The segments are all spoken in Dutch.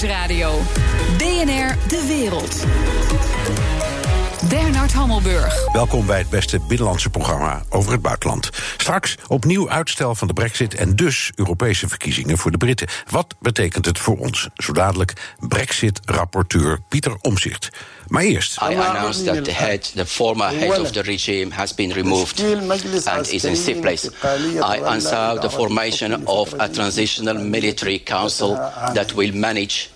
Nieuwsradio. BNR De Wereld. Bernard Hammelburg. Welkom bij het beste binnenlandse programma over het buitenland. Straks opnieuw uitstel van de brexit en dus Europese verkiezingen voor de Britten. Wat betekent het voor ons? Zo dadelijk brexit-rapporteur Pieter Omzicht. Maar eerst. I announced that the head, the former head of the regime has been removed and is in safe place. I answer the formation of a transitional military council that will manage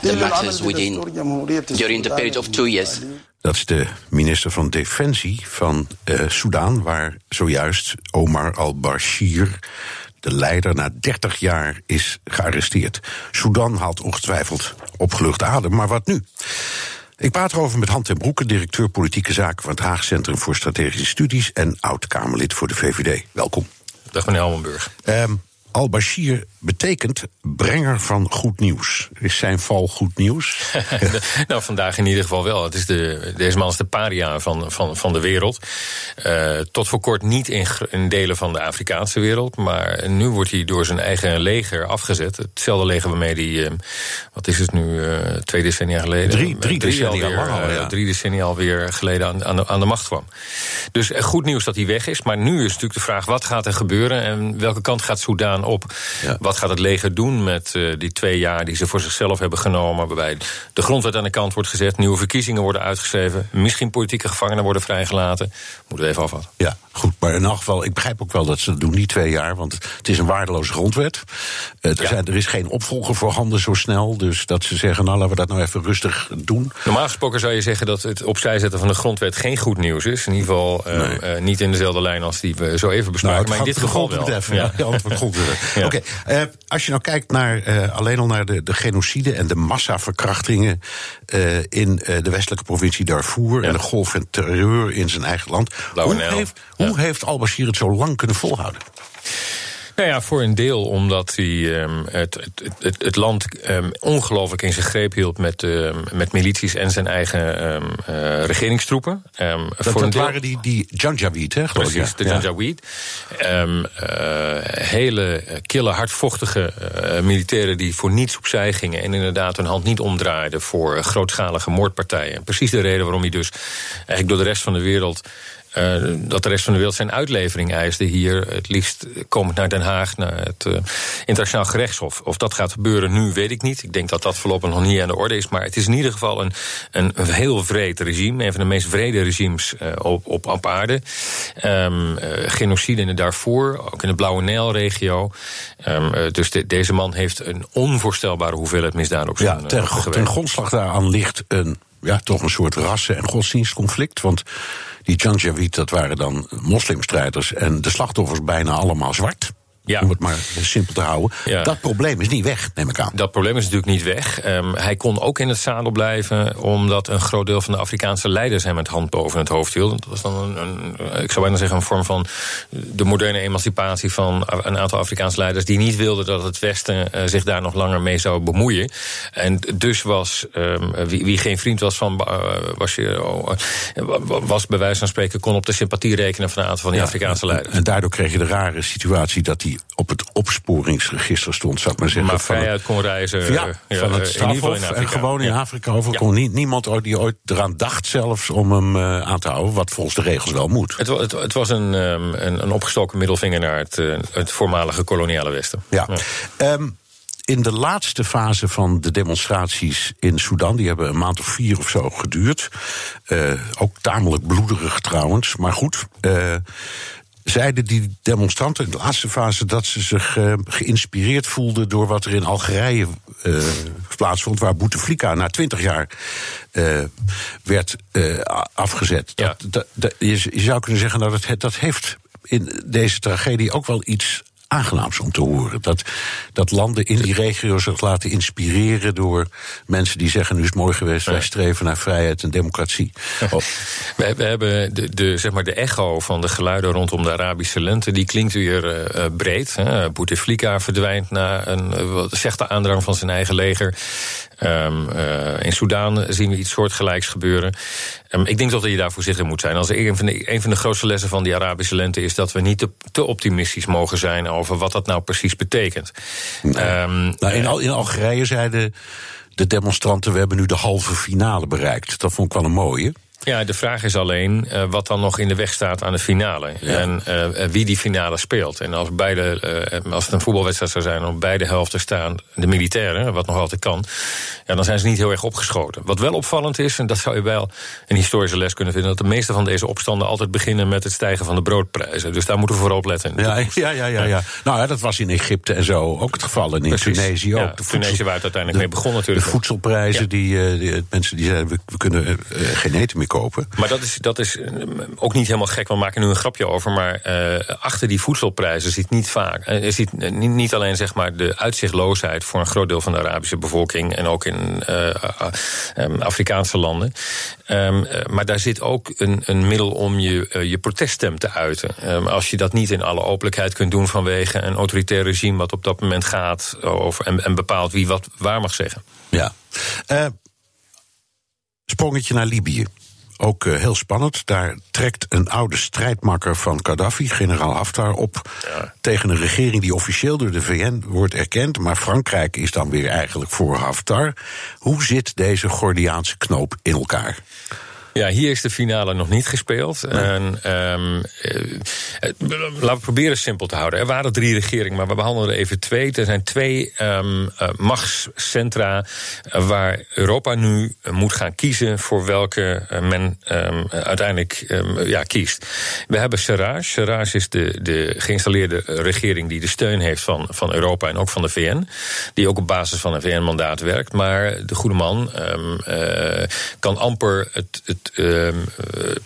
the matters within during the period of two years. Dat is de minister van Defensie van uh, Soedan, waar zojuist Omar al-Bashir, de leider, na 30 jaar is gearresteerd. Soedan haalt ongetwijfeld opgelucht adem, maar wat nu? Ik praat erover met Hand ten Broeke, directeur politieke zaken van het Haag Centrum voor Strategische Studies en oud-Kamerlid voor de VVD. Welkom. Dag meneer Almenburg. Um, Al-Bashir betekent brenger van goed nieuws. Is zijn val goed nieuws? nou, vandaag in ieder geval wel. Het is de, deze man is de paria van, van, van de wereld. Uh, tot voor kort niet in, in, delen van de Afrikaanse wereld. Maar nu wordt hij door zijn eigen leger afgezet. Hetzelfde leger waarmee hij, uh, wat is het nu, uh, twee decennia geleden? Drie, drie, decennia alweer, lang al, ja. Drie decennia alweer geleden aan, aan, de, aan de macht kwam. Dus goed nieuws dat hij weg is. Maar nu is natuurlijk de vraag, wat gaat er gebeuren? En welke kant gaat Soudaan op? Ja. Wat gaat het leger doen met uh, die twee jaar die ze voor zichzelf hebben genomen, waarbij de grondwet aan de kant wordt gezet, nieuwe verkiezingen worden uitgeschreven, misschien politieke gevangenen worden vrijgelaten. Moeten we even afwachten. Ja, goed, maar in elk geval, ik begrijp ook wel dat ze dat doen, die twee jaar, want het is een waardeloze grondwet. Uh, er, ja. zijn, er is geen opvolger voor handen zo snel, dus dat ze zeggen, nou laten we dat nou even rustig doen. Normaal gesproken zou je zeggen dat het opzij zetten van de grondwet geen goed nieuws is. In ieder geval uh, nee. niet in dezelfde lijn als die we zo even bespraken, nou, maar in dit geval wel. Betreft, ja. Ja, ja. ja. Oké, okay. Als je nou kijkt naar, uh, alleen al naar de, de genocide en de massaverkrachtingen uh, in de westelijke provincie Darfur ja. en de golf van terreur in zijn eigen land. Hoe, heeft, hoe heeft al-Bashir het zo lang kunnen volhouden? Nou ja, voor een deel omdat hij um, het, het, het, het, land um, ongelooflijk in zijn greep hield met, um, met milities en zijn eigen uh, regeringstroepen. dat voor dat deel... waren die, die Janjaweed, hè? Precies, ja. de Janjaweed. Uh, hele kille, hardvochtige militairen die voor niets opzij gingen en inderdaad hun hand niet omdraaiden voor grootschalige moordpartijen. Precies de reden waarom hij dus eigenlijk door de rest van de wereld uh, dat de rest van de wereld zijn uitlevering eiste hier. Het liefst komend naar Den Haag, naar het uh, internationaal gerechtshof. Of dat gaat gebeuren nu, weet ik niet. Ik denk dat dat voorlopig nog niet aan de orde is. Maar het is in ieder geval een, een, een heel vreed regime. Een van de meest vrede regimes uh, op, op, op aarde. Um, genocide in de Darfur, ook in de Blauwe Nijlregio. Um, dus de, deze man heeft een onvoorstelbare hoeveelheid misdaden op zijn ja, ten, ten grondslag daaraan ligt een ja, toch een soort rassen- en godsdienstconflict. Want die Janjaweed, dat waren dan moslimstrijders... en de slachtoffers bijna allemaal zwart. Ja. Om het maar simpel te houden. Ja. Dat probleem is niet weg, neem ik aan. Dat probleem is natuurlijk niet weg. Um, hij kon ook in het zadel blijven, omdat een groot deel van de Afrikaanse leiders hem het hand boven het hoofd hield. Dat was dan een, een, ik zou bijna zeggen, een vorm van de moderne emancipatie van een aantal Afrikaanse leiders die niet wilden dat het Westen uh, zich daar nog langer mee zou bemoeien. En dus was um, wie, wie, geen vriend was van uh, was, je, uh, was bij wijze van spreken, kon op de sympathie rekenen van een aantal van die ja, Afrikaanse leiders. En daardoor kreeg je de rare situatie dat die op het opsporingsregister stond, zou ik maar zeggen. Maar vrijuit kon reizen. Ja, ja van het strafhof en gewoon in Afrika over. Ja. Kon niet, niemand die ooit eraan dacht zelfs om hem uh, aan te houden, wat volgens de regels wel moet. Het, het, het was een, um, een, een, opgestoken middelvinger naar het, uh, het voormalige koloniale Westen. Ja. ja. Um, in de laatste fase van de demonstraties in Sudan, die hebben een maand of vier of zo geduurd. Uh, ook tamelijk bloederig trouwens, maar goed. Uh, zeiden die demonstranten in de laatste fase dat ze zich uh, geïnspireerd voelden door wat er in Algerije uh, plaatsvond, waar Bouteflika na twintig jaar uh, werd afgezet. Ja. Dat, dat, dat, je, je, zou kunnen zeggen dat het, dat heeft in deze tragedie ook wel iets aangenaams om te horen. Dat, dat landen in die regio zich laten inspireren door mensen die zeggen: nu is het mooi geweest, wij streven naar vrijheid en democratie. Oh. We, we, hebben de, de, zeg maar de echo van de geluiden rondom de Arabische lente, die klinkt weer uh, breed. Hè. Bouteflika verdwijnt na een uh, slechte aandrang van zijn eigen leger. Um, uh, in Soedan zien we iets soortgelijks gebeuren. Um, ik denk dat je daar voorzichtig moet zijn. Als een van, de, een van de grootste lessen van die Arabische lente is dat we niet te, te optimistisch mogen zijn over wat dat nou precies betekent. Ehm, nou, in, Al in Algerije zeiden de demonstranten: we hebben nu de halve finale bereikt. Dat vond ik wel een mooie. Ja, de vraag is alleen uh, wat dan nog in de weg staat aan de finale. En uh, wie die finale speelt. En als, beide, uh, als het een voetbalwedstrijd zou zijn, op beide helften staan de militairen, wat nog altijd kan, ja, dan zijn ze niet heel erg opgeschoten. Wat wel opvallend is, en dat zou je wel een historische les kunnen vinden, dat de meeste van deze opstanden altijd beginnen met het stijgen van de broodprijzen. Dus daar moeten we vooral op letten. Ja, ja, ja, ja, ja. Nou ja, dat was in Egypte en zo ook het geval. En in Tunesië ook. Ja, de Tunesië waar het uiteindelijk mee begon natuurlijk. De voedselprijzen, die, die, mensen die zeiden, we, we kunnen geen eten meer kopen. Maar dat is, dat is eh, ook niet helemaal gek. We maken nu een grapje over. Maar uh, achter die voedselprijzen zit niet vaak. Uh, zit niet, niet alleen zeg maar, de uitzichtloosheid voor een groot deel van de Arabische bevolking. En ook in um, Afrikaanse landen. Um, maar daar zit ook een, een middel om je, je proteststem te uiten. Um, als je dat niet in alle openlijkheid kunt doen vanwege een autoritair regime wat op dat moment gaat over en, en bepaalt wie wat waar mag zeggen. Ja. sprongetje naar Libië. Ook uh, heel spannend. Daar trekt een oude strijdmakker van Gaddafi, generaal Haftar, op ja. tegen een regering die officieel door de VN wordt erkend. Maar Frankrijk is dan weer eigenlijk voor Haftar. Hoe zit deze Gordiaanse knoop in elkaar? Ja, hier is de finale nog niet gespeeld. En, um, laten we proberen simpel te houden. Er waren drie regeringen, maar we behandelen er even twee. Er zijn twee um, uh, machtscentra waar Europa nu moet gaan kiezen voor welke men um, uiteindelijk ja, kiest. We hebben Serraj. Serraj is de, de geïnstalleerde regering die de steun heeft van, van Europa en ook van de VN. Die ook op basis van een VN-mandaat werkt. Maar de goede man uh, kan amper het, het uh,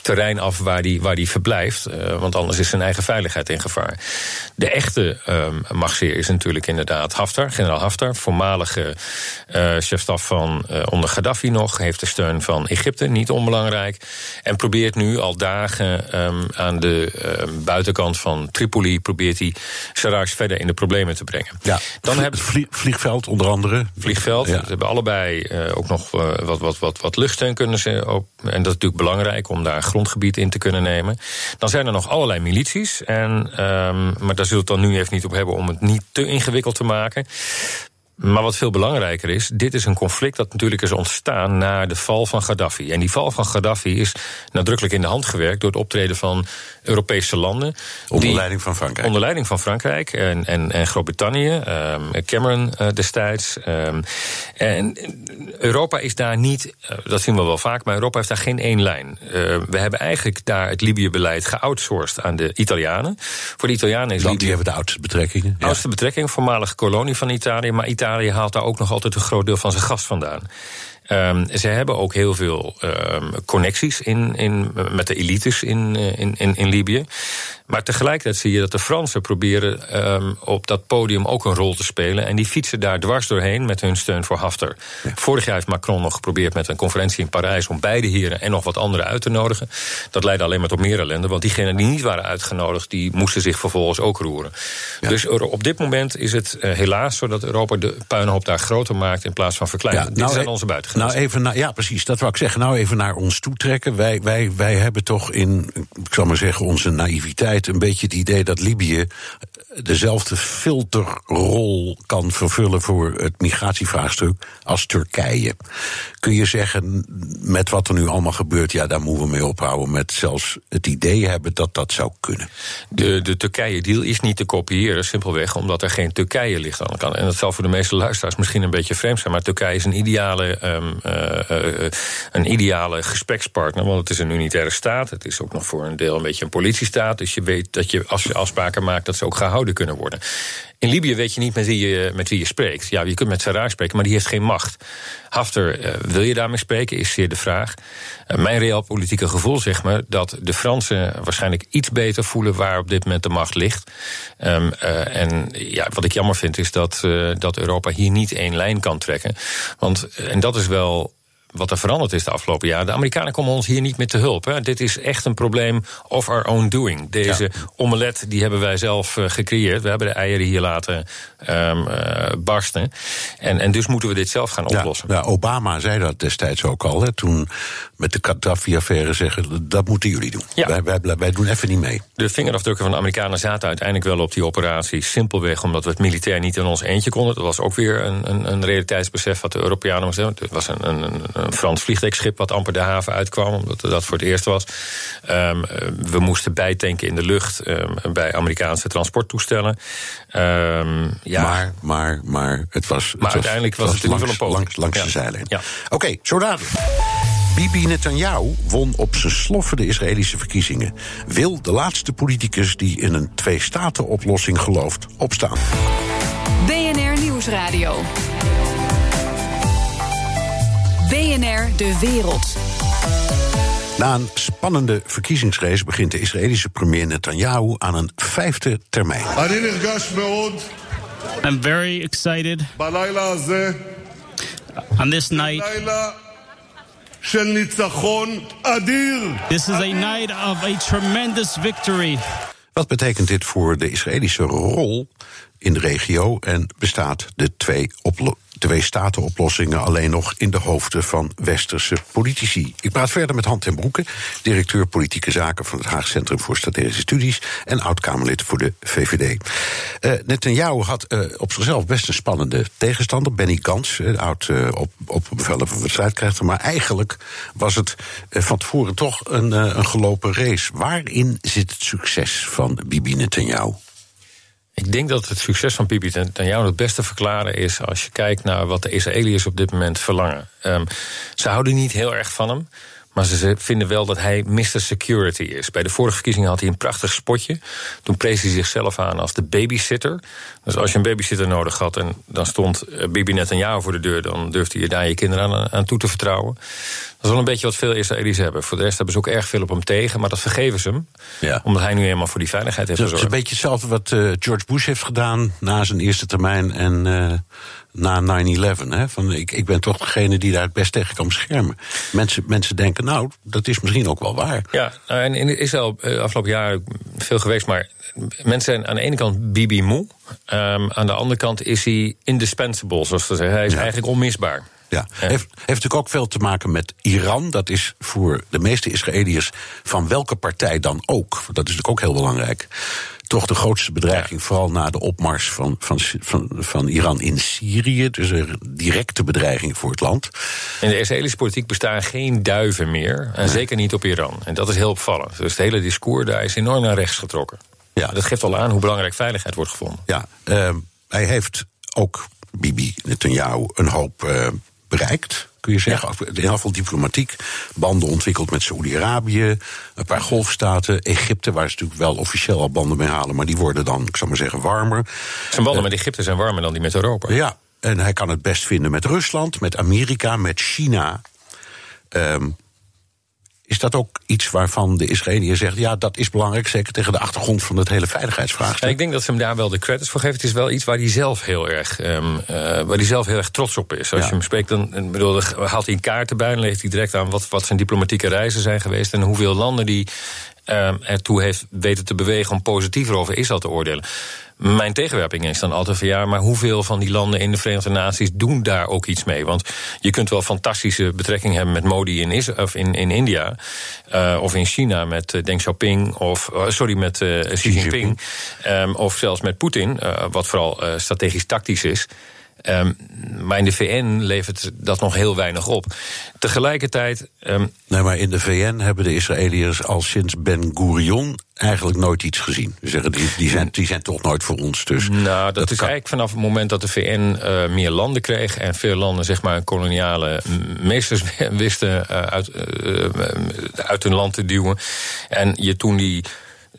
terrein af waar die, waar die verblijft. Uh, want anders is zijn eigen veiligheid in gevaar. De echte uh, machtsheer is natuurlijk inderdaad Haftar, generaal Haftar. Voormalige uh, chefstaf van onder Gaddafi nog. Heeft de steun van Egypte, niet onbelangrijk. En probeert nu al dagen um, aan de buitenkant van Tripoli... probeert hij Sarraj verder in de problemen te brengen. Ja, Dan hebben vliegveld onder andere. Vliegveld. Ja. Ze hebben allebei ook nog wat, wat, wat, wat luchtsteun kunnen ze op. En dat natuurlijk belangrijk om daar grondgebied in te kunnen nemen. Dan zijn er nog allerlei milities. En, um, maar daar we het dan nu even niet op hebben om het niet te ingewikkeld te maken. Maar wat veel belangrijker is, dit is een conflict dat natuurlijk is ontstaan na de val van Gaddafi. En die val van Gaddafi is nadrukkelijk in de hand gewerkt door het optreden van Europese landen. Onder leiding van Frankrijk. Onder leiding van Frankrijk en, en, en Groot-Brittannië, um, Cameron uh, destijds. Um, en Europa is daar niet, uh, dat zien we wel vaak, maar Europa heeft daar geen één lijn. Uh, we hebben eigenlijk daar het Libië-beleid geoutsourced aan de Italianen. Voor de Italianen is Want die hebben de oudste betrekkingen. De oudste ja. betrekking, voormalige kolonie van Italië, maar Italië Italië haalt daar ook nog altijd een groot deel van zijn gas vandaan. Um, ze hebben ook heel veel um, connecties in, in, met de elites in, eh, in, in, in Libië. Maar tegelijkertijd zie je dat de Fransen proberen um, op dat podium ook een rol te spelen. En die fietsen daar dwars doorheen met hun steun voor Haftar. Ja. Vorig jaar heeft Macron nog geprobeerd met een conferentie in Parijs om beide heren en nog wat anderen uit te nodigen. Dat leidde alleen maar tot meer ellende, want diegenen die niet waren uitgenodigd, die moesten zich vervolgens ook roeren. Ja. Dus op dit moment is het uh, helaas zo dat Europa de puinhoop daar groter maakt in plaats van verkleinen. Ja, nou, Dit zijn onze buitengrenzen. Nou, even naar, ja, precies, dat wou ik zeggen. Nou, even naar ons toetrekken. Wij, wij, wij hebben toch in, ik zal maar zeggen, onze naïviteit een beetje het idee dat Libië dezelfde filterrol kan vervullen voor het migratievraagstuk als Turkije. Kun je zeggen, met wat er nu allemaal gebeurt, ja, daar moeten we mee ophouden. Met zelfs het idee hebben dat dat zou kunnen. De, de Turkije-deal is niet te kopiëren, simpelweg omdat er geen Turkije ligt aan de kant. En dat zal voor de meeste luisteraars misschien een beetje vreemd zijn. Maar Turkije is een ideale, um, uh, uh, een ideale gesprekspartner. Want het is een unitaire staat. Het is ook nog voor een deel een beetje een politiestaat. Dus je weet dat je, als je afspraken maakt, dat ze ook gehouden kunnen worden. In Libië weet je niet met wie je, met wie je spreekt. Ja, je kunt met Sarraj spreken, maar die heeft geen macht. Haftar, uh, wil je daarmee spreken, is zeer de vraag. Uh, mijn realpolitieke gevoel zegt me dat de Fransen waarschijnlijk iets beter voelen waar op dit moment de macht ligt. Um, uh, en ja, wat ik jammer vind is dat, dat Europa hier niet één lijn kan trekken. Want, en dat is wel wat er veranderd is de afgelopen jaren. De Amerikanen komen ons hier niet meer te hulp. Hè. Dit is echt een probleem of our own doing. Deze omelet die hebben wij zelf uh, gecreëerd. We hebben de eieren hier laten um, uh, barsten. En, en dus moeten we dit zelf gaan oplossen. Ja, ja, Obama zei dat destijds ook al. Hè, toen met de Gaddafi-affaire zeggen... dat moeten jullie doen. Ja. Wij, wij, wij, doen even niet mee. De vingerafdrukken van de Amerikanen zaten uiteindelijk wel op die operatie. Simpelweg omdat we het militair niet in ons eentje konden. Dat was ook weer een, een, een realiteitsbesef wat de Europeanen moesten hebben. Het was een, een, een Frans vliegdekschip wat amper de haven uitkwam. Omdat dat voor het eerst was. Um, we moesten bijtanken in de lucht um, bij Amerikaanse transporttoestellen. Um, ja. Maar, maar, maar het was. Maar uiteindelijk was, het, in ieder geval een Langs, langs ja. de zijlijn. Ja. Oké, okay, zo dadelijk. Bibi Netanyahu won op zijn sloffen de Israëlische verkiezingen. Wil de laatste politicus die in een twee-staten-oplossing gelooft opstaan. BNR Nieuwsradio. BNR De Wereld. Na een spannende verkiezingsrace begint de Israëlische premier Netanyahu aan een vijfde termijn. I'm very excited. On this night. This is a night of a tremendous victory. Wat betekent dit voor de Israëlische rol in de regio en bestaat de twee twee statenoplossingen alleen nog in de hoofden van westerse politici. Ik praat verder met Hand ten Broeke, directeur politieke zaken van het Haag Centrum voor Strategische Studies en oud-Kamerlid voor de VVD. Uh, Netanyahu had uh, op zichzelf best een spannende tegenstander, Benny Gantz, uh, oud op, op bevel van de strijdkrijger. Maar eigenlijk was het van tevoren toch een, een gelopen race. Waarin zit het succes van Bibi Netanyahu? Ik denk dat het succes van Bibi Netanyahu het beste verklaren is als je kijkt naar wat de Israëliërs op dit moment verlangen. Um, ze houden niet heel erg van hem. Maar ze vinden wel dat hij Mr. Security is. Bij de vorige verkiezingen had hij een prachtig spotje. Toen prees hij zichzelf aan als de babysitter. Dus als je een babysitter nodig had en dan stond eh, Bibi Netanyahu voor de deur... dan durfde je daar je kinderen aan, aan toe te vertrouwen. Dat is wel een beetje wat veel Israëli's hebben. Voor de rest hebben ze ook erg veel op hem tegen, maar dat vergeven ze hem. Ja. Omdat hij nu eenmaal voor die veiligheid heeft gezorgd. Het is een beetje hetzelfde wat uh, George Bush heeft gedaan na zijn eerste termijn en uh, na 9-11. Van ik, ik ben toch degene die daar het best tegen kan beschermen. Mensen, mensen denken, nou, dat is misschien ook wel waar. Ja, nou, en in Israël uh, afgelopen jaar veel geweest, maar mensen zijn aan de ene kant Bibi moe. Um, aan de andere kant is hij indispensable, zoals ze zeggen. Hij is ja. eigenlijk onmisbaar. Ja, Heeft, heeft natuurlijk ook veel te maken met Iran. Dat is voor de meeste Israëliërs van welke partij dan ook. Dat is natuurlijk ook heel belangrijk. Toch de grootste bedreiging, vooral na de opmars van, van, van, van Iran in Syrië. Dus een directe bedreiging voor het land. In de Israëlische politiek bestaan geen duiven meer. En nee. zeker niet op Iran. En dat is heel opvallend. Dus het hele discours daar is enorm naar rechts getrokken. Ja. Dat geeft al aan hoe belangrijk veiligheid wordt gevonden. Ja, uh, hij heeft ook Bibi Netanyahu een hoop uh, bereikt, kun je zeggen. Ja. In ieder geval diplomatiek. Banden ontwikkeld met Saoedi-Arabië, een paar golfstaten. Egypte, waar ze natuurlijk wel officieel al banden mee halen, maar die worden dan, ik zou maar zeggen, warmer. Zijn banden uh, met Egypte zijn warmer dan die met Europa. Ja, en hij kan het best vinden met Rusland, met Amerika, met China. Um, is dat ook iets waarvan de Israëliër zegt... ja, dat is belangrijk, zeker tegen de achtergrond van het hele veiligheidsvraagstuk? Ja, ik denk dat ze hem daar wel de credits voor geven. Het is wel iets waar hij zelf heel erg, um, uh, waar hij zelf heel erg trots op is. Als ja. je hem spreekt, dan bedoel, haalt hij een kaart erbij... en leest hij direct aan wat, wat zijn diplomatieke reizen zijn geweest... en hoeveel landen die ertoe heeft weten te bewegen... om positiever over Israël te oordelen. Mijn tegenwerping is dan altijd van ja, maar hoeveel van die landen in de Verenigde Naties doen daar ook iets mee? Want je kunt wel fantastische betrekking hebben met Modi in, Is of in, in India. Uh, of in China met uh, Deng Xiaoping. Of, uh, sorry, met Xi Jinping. Um, of zelfs met Poetin, wat vooral strategisch tactisch is. Um, maar in de VN levert dat nog heel weinig op. Tegelijkertijd. Um, nee, maar in de VN hebben de Israëliërs al sinds Ben Gurion eigenlijk nooit iets gezien. Ze zeggen, die, die, zijn, die zijn toch nooit voor ons. Dus nou, dat, dat is kan... eigenlijk vanaf het moment dat de VN uh, meer landen kreeg... en veel landen zeg maar koloniale meesters wisten uh, uit, uh, uit hun land te duwen. En je toen die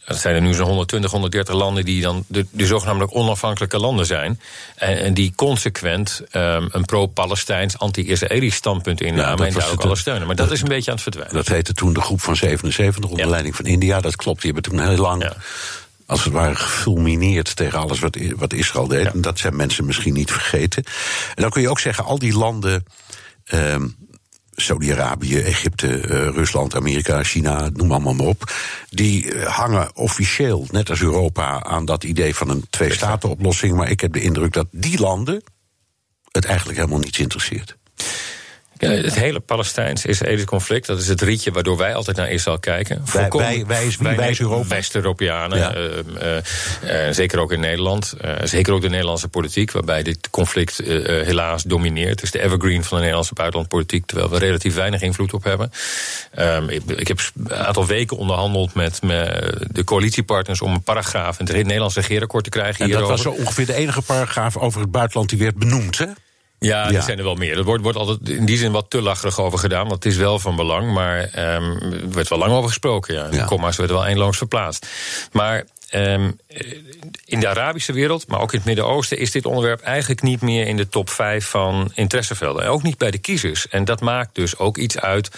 dat zijn er nu zo'n 120, 130 landen die dan de, de zogenaamde onafhankelijke landen zijn. En, en die consequent um, een pro-Palestijns, anti-Israëlisch standpunt innamen ja, en daar ook alle steunen. Maar dat, dat, is een beetje aan het verdwijnen. Dat heette toen de groep van 77 onder ja. leiding van India. Dat klopt, die hebben toen heel lang. Ja als het ware gefulmineerd tegen alles wat, wat Israël deed. Ja. En dat zijn mensen misschien niet vergeten. En dan kun je ook zeggen, al die landen. Um, Saudi-Arabië, Egypte, eh, Rusland, Amerika, China, noem allemaal maar op. Die eh, hangen officieel, net als Europa, aan dat idee van een twee-staten-oplossing. Maar ik heb de indruk dat die landen het eigenlijk helemaal niets interesseert. Ja, het hele Palestijns-Israëlische conflict, dat is het rietje waardoor wij altijd naar Israël kijken. Wij- wij- wij is? Wij is Europa? West-Europeanen, Ja. eh, eh, zeker ook in Nederland. eh, zeker ook de Nederlandse politiek, waarbij dit conflict helaas domineert. Het is de evergreen van de Nederlandse buitenlandpolitiek, terwijl we relatief weinig invloed op hebben. Ehm, ik, ik heb een aantal weken onderhandeld met, met de coalitiepartners om een paragraaf in het Nederlands regeerakkoord te krijgen En dat hierover. was zo ongeveer de enige paragraaf over het buitenland die werd benoemd, hè? Ja, Ja. er zijn er wel meer. Er wordt, wordt altijd in die zin wat te lacherig over gedaan. Want het is wel van belang, maar ehm, er werd wel lang over gesproken. Ja. De Ja. komma's werden wel eindeloos verplaatst. Maar ehm, in de Arabische wereld, maar ook in het Midden-Oosten... is dit onderwerp eigenlijk niet meer in de top 5 van interessevelden. En ook niet bij de kiezers. En dat maakt dus ook iets uit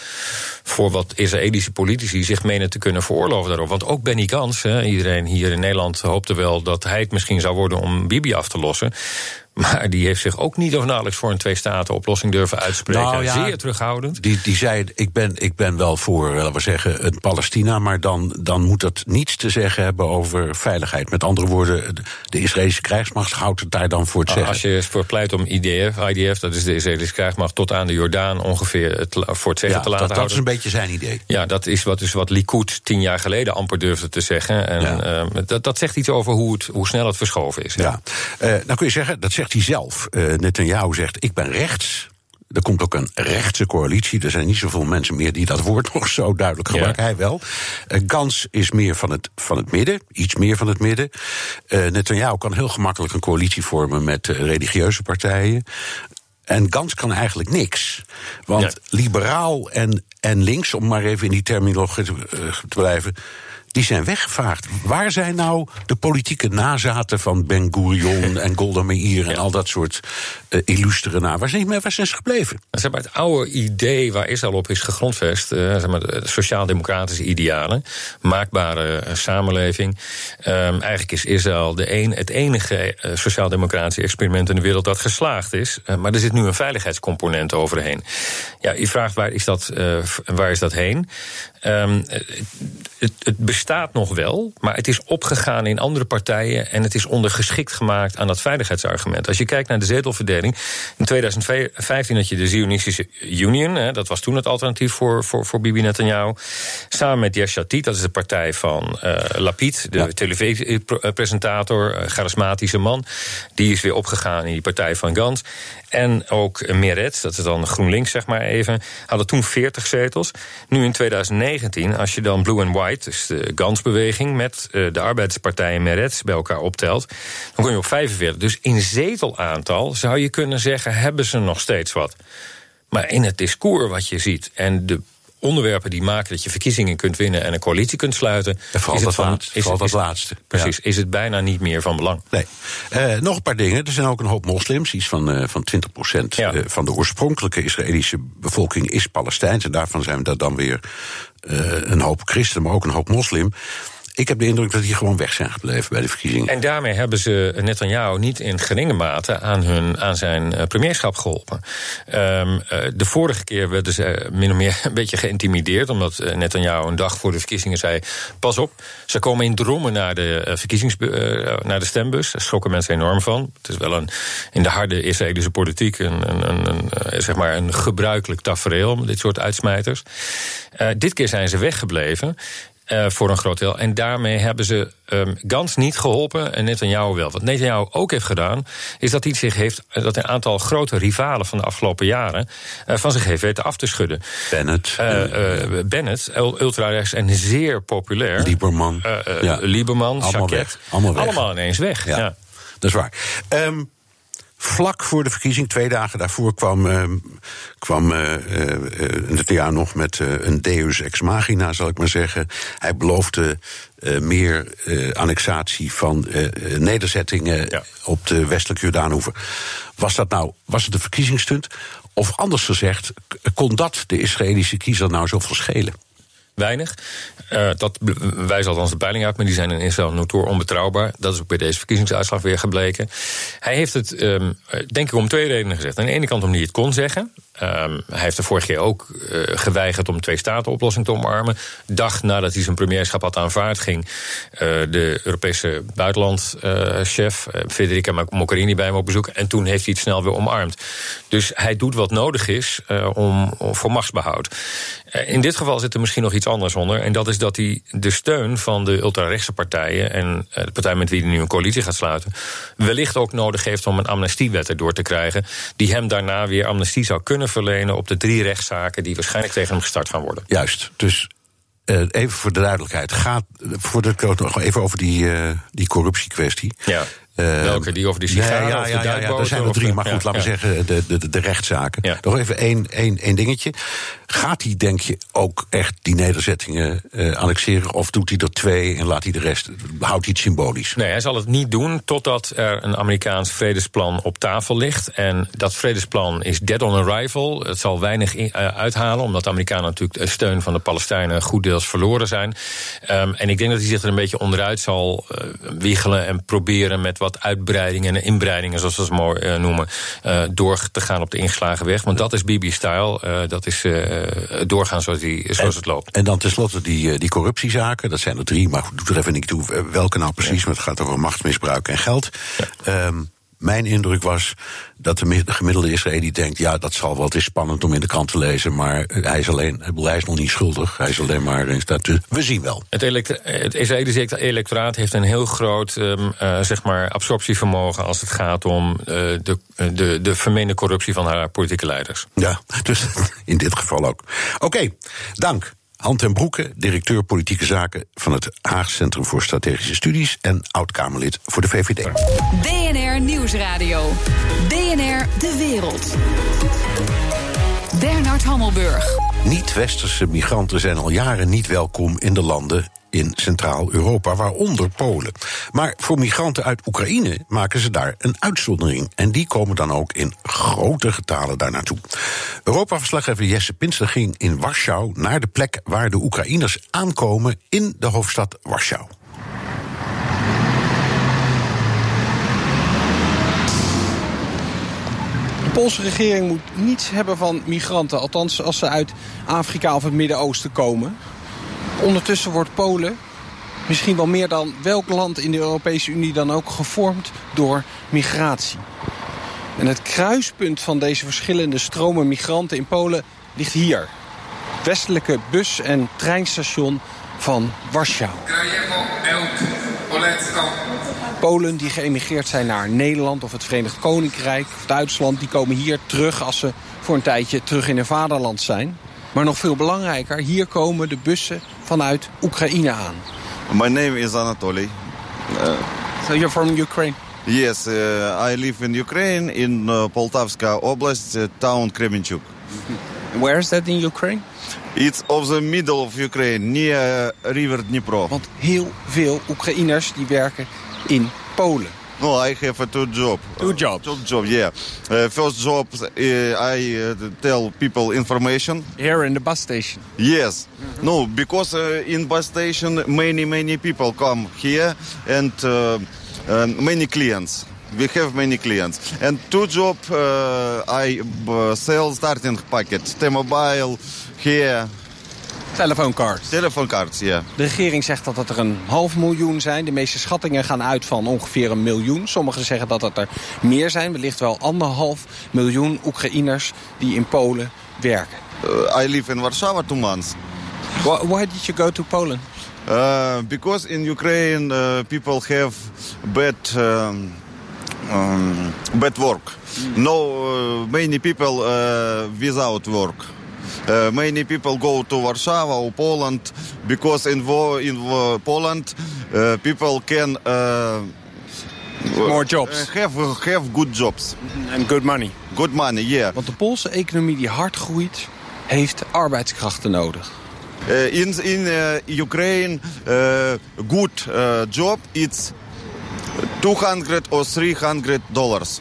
voor wat Israëlische politici... zich menen te kunnen veroorloven daarop. Want ook Benny hè, iedereen hier in Nederland hoopte wel... dat hij het misschien zou worden om Bibi af te lossen... Maar die heeft zich ook niet of nauwelijks voor een twee-staten-oplossing durven uitspreken. Nou ja, Zeer terughoudend. Die, die zei, ik ben, ik ben wel voor, laten we zeggen, een Palestina... maar dan, dan moet dat niets te zeggen hebben over veiligheid. Met andere woorden, de- Israëlische krijgsmacht houdt het daar dan voor te zeggen. Als je voor pleit om IDF, IDF, dat is de Israëlische krijgsmacht... tot aan de Jordaan ongeveer het, voor het zeggen ja, te laten dat, dat is houden. een beetje zijn idee. Ja, dat is wat, dus wat Likud tien jaar geleden amper durfde te zeggen. En Ja. ehm, dat, dat zegt iets over hoe, het, hoe snel het verschoven is. Ja. Eh, nou kun je zeggen, dat zegt hij zelf. Eh Netanyahu zegt, ik ben rechts. Er komt ook een rechtse coalitie. Er zijn niet zoveel mensen meer die dat woord nog zo duidelijk Ja. gebruiken. Hij wel. Eh, Gans is meer van het, van het midden. Iets meer van het midden. Eh Netanyahu kan heel gemakkelijk een coalitie vormen met religieuze partijen. En Gans kan eigenlijk niks. Want Ja. liberaal en, en links, om maar even in die terminologie te, te blijven. Die zijn weggevaagd. Waar zijn nou de politieke nazaten van Ben Gurion en Golda Meir en al dat soort eh illustere na? Waar zijn, waar zijn ze gebleven? Maar, het oude idee waar Israël op is gegrondvest, eh, zeg maar, de sociaal-democratische idealen, maakbare eh, samenleving. Ehm, eigenlijk is Israël de een, het enige sociaal-democratische experiment in de wereld dat geslaagd is. Maar er zit nu een veiligheidscomponent overheen. Ja, je vraagt waar is dat, waar is dat heen? Ehm, het, het bestaat nog wel, maar het is opgegaan in andere partijen en het is ondergeschikt gemaakt aan dat veiligheidsargument. Als je kijkt naar de zetelverdeling, in 2015 had je de Zionistische Union, hè, dat was toen het alternatief voor, voor, voor Bibi Netanyahu, samen met Yesh Atid, dat is de partij van eh Lapid, de Ja. televisiepresentator, eh, charismatische man, die is weer opgegaan in die partij van Gans. En ook Meretz, dat is dan GroenLinks zeg maar even, hadden toen 40 zetels. Nu in 2019, als je dan Blue and White, dus de Gans-beweging... met eh, de arbeiderspartij en Meretz bij elkaar optelt... dan kom je op 45. Dus in zetelaantal zou je kunnen zeggen... hebben ze nog steeds wat. Maar in het discours wat je ziet en de onderwerpen die maken dat je verkiezingen kunt winnen en een coalitie kunt sluiten. En vooral is dat het van, laatste, vooral dat laatste. Precies, is het bijna niet meer van belang. Nee. Eh, nog een paar dingen. Er zijn ook een hoop moslims. Iets van, eh van 20 procent Ja. eh, van de oorspronkelijke Israëlische bevolking is Palestijns. En daarvan zijn er dan weer een hoop christen, maar ook een hoop moslim. Ik heb de indruk dat die gewoon weg zijn gebleven bij de verkiezingen. En daarmee hebben ze Netanyahu niet in geringe mate aan, hun, aan zijn eh, premierschap geholpen. Ehm, eh, de vorige keer werden ze min of meer een beetje geïntimideerd, omdat eh, Netanyahu een dag voor de verkiezingen zei: Pas op, ze komen in drommen naar de, eh, verkiezings, eh, naar de stembus. Daar schrokken mensen enorm van. Het is wel een, in de harde Israëlische politiek een, een, een, eh, zeg maar een gebruikelijk tafereel, dit soort uitsmijters. Eh, dit keer zijn ze weggebleven. Eh, voor een groot deel. En daarmee hebben ze ehm Gans niet geholpen en Netanyahu wel. Wat Netanyahu ook heeft gedaan, is dat hij zich heeft, dat een aantal grote rivalen van de afgelopen jaren eh, van zich heeft weten af te schudden. Bennett, Eh, eh, Bennett, ul- ultrarechts en zeer populair. Lieberman. Eh, eh, Ja. Lieberman, Allemaal weg. Allemaal weg. ineens weg. Ja, Ja. dat is waar. Ehm, vlak voor de verkiezing, twee dagen daarvoor, kwam, ehm, kwam Netanyahu nog met een deus ex machina, zal ik maar zeggen. Hij beloofde meer annexatie van nederzettingen Ja. op de westelijke Jordaanhoever. Was dat nou, was het een verkiezingsstunt? Of anders gezegd, kon dat de Israëlische kiezer nou zoveel schelen? Weinig. Uh, dat wijst althans de peiling uit, maar die zijn in Israël notoor onbetrouwbaar. Dat is ook bij deze verkiezingsuitslag weer gebleken. Hij heeft het, um, denk ik, om twee redenen gezegd. Aan de ene kant omdat hij het kon zeggen. Um, hij heeft de vorige keer ook uh, geweigerd om twee statenoplossing te omarmen. Dag nadat hij zijn premierschap had aanvaard, ging uh, de Europese buitenlandchef uh, Federica Mogherini bij hem op bezoek. En toen heeft hij het snel weer omarmd. Dus hij doet wat nodig is om, om, voor machtsbehoud. in dit geval zit er misschien nog iets anders onder. En dat is dat hij de steun van de ultrarechtse partijen en de partij met wie hij nu een coalitie gaat sluiten, wellicht ook nodig heeft om een amnestiewet erdoor te krijgen. Die hem daarna weer amnestie zou kunnen verlenen op de drie rechtszaken die waarschijnlijk tegen hem gestart gaan worden. Juist. Dus uh, even voor de duidelijkheid. Gaat, voordat ik nog even over die, uh, die corruptiekwestie. Ja. Uh, Welke? Die over die sigaren? Ja, ja, ja, ja, er zijn er drie, maar goed, laten we zeggen de, de, de rechtszaken. Nog even één, één, één dingetje. Gaat hij, denk je, ook echt die nederzettingen annexeren? Of doet hij er twee en laat hij de rest, houdt hij het symbolisch? Nee, hij zal het niet doen totdat er een Amerikaans vredesplan op tafel ligt. En dat vredesplan is dead on arrival. Het zal weinig in, uithalen, omdat de Amerikanen natuurlijk de steun van de Palestijnen goed deels verloren zijn. Um, en ik denk dat hij zich er een beetje onderuit zal wiegelen en proberen met wat uitbreidingen en inbreidingen, zoals we het mooi uh, noemen, uh, door te gaan op de ingeslagen weg. Want dat is Bibi-style. Uh, dat is doorgaan zoals, die, zoals en, het loopt. En dan tenslotte die, die corruptiezaken. Dat zijn er drie, maar doe er even niet toe welke nou precies. Ja. Maar het gaat over machtsmisbruik en geld. Ja. Um, mijn indruk was dat de gemiddelde Israëli denkt... ja, dat zal wel, het is spannend om in de krant te lezen... maar hij is, alleen, hij is nog niet schuldig. Hij is alleen maar in staat. We zien wel. Het, het Israëlische electoraat heeft een heel groot um, uh, zeg maar absorptievermogen... als het gaat om uh, de, de, de vermeende corruptie van haar politieke leiders. Ja, dus in dit geval ook. Oké, okay, dank. Han ten Broeke, directeur politieke zaken van het Haag Centrum voor Strategische Studies en oud-Kamerlid voor de VVD. BNR Nieuwsradio. BNR De Wereld. Bernard Hammelburg. Niet-westerse migranten zijn al jaren niet welkom in de landen in Centraal-Europa, waaronder Polen. Maar voor migranten uit Oekraïne maken ze daar een uitzondering. En die komen dan ook in grote getalen daar naartoe. Europa-verslaggever Jesse Pinster ging in Warschau naar de plek waar de Oekraïners aankomen in de hoofdstad Warschau. De Poolse regering moet niets hebben van migranten, althans als ze uit Afrika of het Midden-Oosten komen. Ondertussen wordt Polen misschien wel meer dan welk land in de Europese Unie dan ook gevormd door migratie. En het kruispunt van deze verschillende stromen migranten in Polen ligt hier. Westelijke bus- en treinstation van Warschau. Polen die geëmigreerd zijn naar Nederland of het Verenigd Koninkrijk of Duitsland... die komen hier terug als ze voor een tijdje terug in hun vaderland zijn. Maar nog veel belangrijker, hier komen de bussen vanuit Oekraïne aan. My name is Anatoly. Uh, so you're from Ukraine? Yes, uh, I live in Ukraine, in uh, Poltavska Oblast, uh, town Kremenchuk. Where is that in Ukraine? It's of the middle of Ukraine, near River Dnipro. Want heel veel Oekraïners die werken in Polen. No, I have a two job. Two jobs. Two job, yeah. Uh, first job, uh, I uh, tell people information. Here in the bus station. Yes. Mm -hmm. No, because in bus station many many people come here and many clients. We have many clients. And two job, I sell starting packet, T-Mobile here. Telefooncards. Telefooncards, ja. De regering zegt dat het er een half miljoen zijn. De meeste schattingen gaan uit van ongeveer een miljoen. Sommigen zeggen dat het er meer zijn. Wellicht wel anderhalf miljoen Oekraïners die in Polen werken. Uh, I live in Warsaw months. Why, why did you go to Poland? Uh, because in Ukraine uh, people have bad, um, um, bad work. Mm. No, many people without work. Uh, many people go to Warsaw or Poland because in, in Poland uh, people can uh, more jobs. have, have good jobs. And good money. Good money, yeah. Want de Poolse economie die hard groeit, heeft arbeidskrachten nodig. Uh, in in uh, Ukraine, uh, good job, it's 200 or 300 dollars.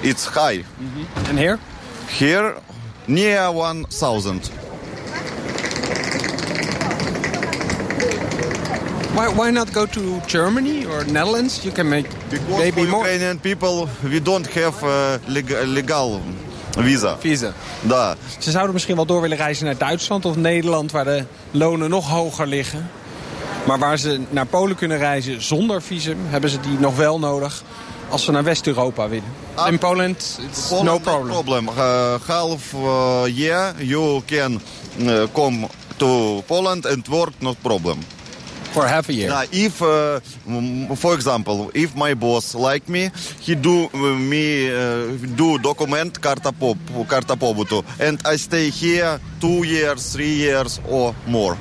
It's high. Mm -hmm. And here? Here, near 1000. Why, why not go to Germany or Netherlands? You can make Because maybe more Ukrainian people, we don't have uh, leg- legal visa. visa. Da. Ze zouden misschien wel door willen reizen naar Duitsland of Nederland... waar de lonen nog hoger liggen. Maar waar ze naar Polen kunnen reizen zonder visum... hebben ze die nog wel nodig als ze naar West-Europa willen. In Poland, it's Poland, no problem. problem. Uh, half uh, year you can uh, come to Poland and work, no problem. For half a year. Now, if, mm, for example, if my boss like me, he do me do document carta pop carta pobutu, and I stay here two years, three years or more.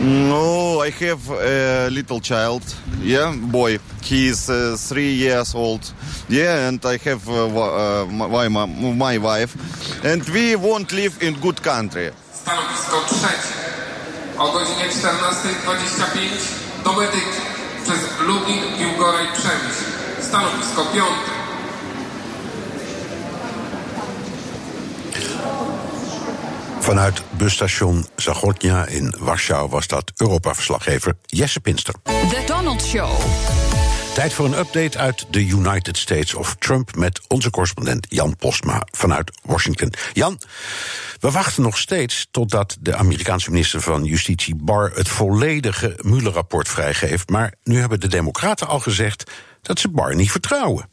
No, I have a little child. Yeah, boy. He is uh, three years old. Yeah, and I have uh, uh, my, my, wife, and we won't live in good country. Stanowisko trzecie. O godzinie 14.25 do Medyki przez Piłgoraj. Stanowisko piąte. Vanuit busstation Zagotnia in Warschau was dat Europa-verslaggever Jesse Pinster. The Donald Show. Tijd voor een update uit de United States of Trump met onze correspondent Jan Postma vanuit Washington. Jan, we wachten nog steeds totdat de Amerikaanse minister van Justitie Barr het volledige Mueller-rapport vrijgeeft. Maar nu hebben de Democraten al gezegd dat ze Barr niet vertrouwen.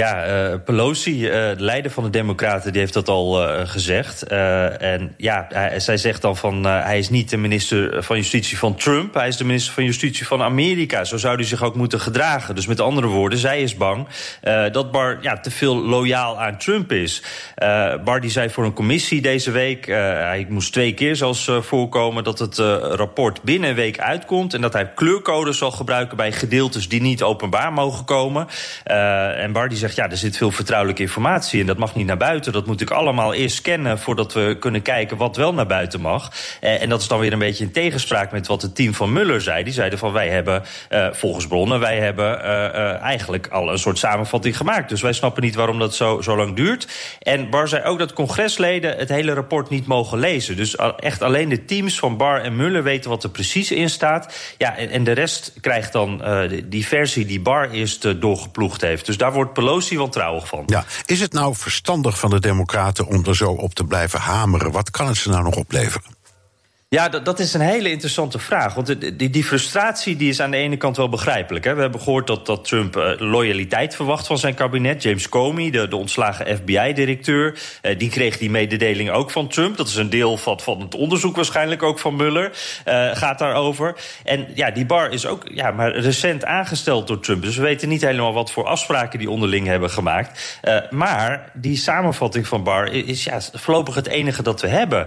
Ja, uh, Pelosi, uh, de leider van de Democraten, die heeft dat al uh, gezegd. en ja, zij zegt dan van hij is niet de minister van Justitie van Trump, hij is de minister van Justitie van Amerika. Zo zou hij zich ook moeten gedragen. Dus met andere woorden, zij is bang dat Barr ja, te veel loyaal aan Trump is. Barr die zei voor een commissie deze week, hij moest twee keer zelfs voorkomen dat het rapport binnen een week uitkomt en dat hij kleurcodes zal gebruiken bij gedeeltes die niet openbaar mogen komen. en Barr die zegt, ja, er zit veel vertrouwelijke informatie en dat mag niet naar buiten. Dat moet ik allemaal eerst scannen voordat we kunnen kijken wat wel naar buiten mag. Eh, en dat is dan weer een beetje in tegenspraak met wat het team van Muller zei. Die zeiden van wij hebben, uh, volgens bronnen, wij hebben uh, eigenlijk al een soort samenvatting gemaakt. Dus wij snappen niet waarom dat zo, zo lang duurt. En Bar zei ook dat congresleden het hele rapport niet mogen lezen. Dus echt alleen de teams van Bar en Muller weten wat er precies in staat. Ja, en, en de rest krijgt dan die versie die Bar eerst doorgeploegd heeft. Dus daar wordt Van. Ja, is het nou verstandig van de Democraten om er zo op te blijven hameren? Wat kan het ze nou nog opleveren? Ja, dat, dat is een hele interessante vraag. Want die, die frustratie die is aan de ene kant wel begrijpelijk. Hè. We hebben gehoord dat, dat Trump uh, loyaliteit verwacht van zijn kabinet. James Comey, de, de ontslagen FBI-directeur, uh, die kreeg die mededeling ook van Trump. Dat is een deel van, van het onderzoek waarschijnlijk ook van Mueller. Uh, gaat daarover. En ja, die bar is ook ja, maar recent aangesteld door Trump. Dus we weten niet helemaal wat voor afspraken die onderling hebben gemaakt. maar die samenvatting van Bar is ja, voorlopig het enige dat we hebben.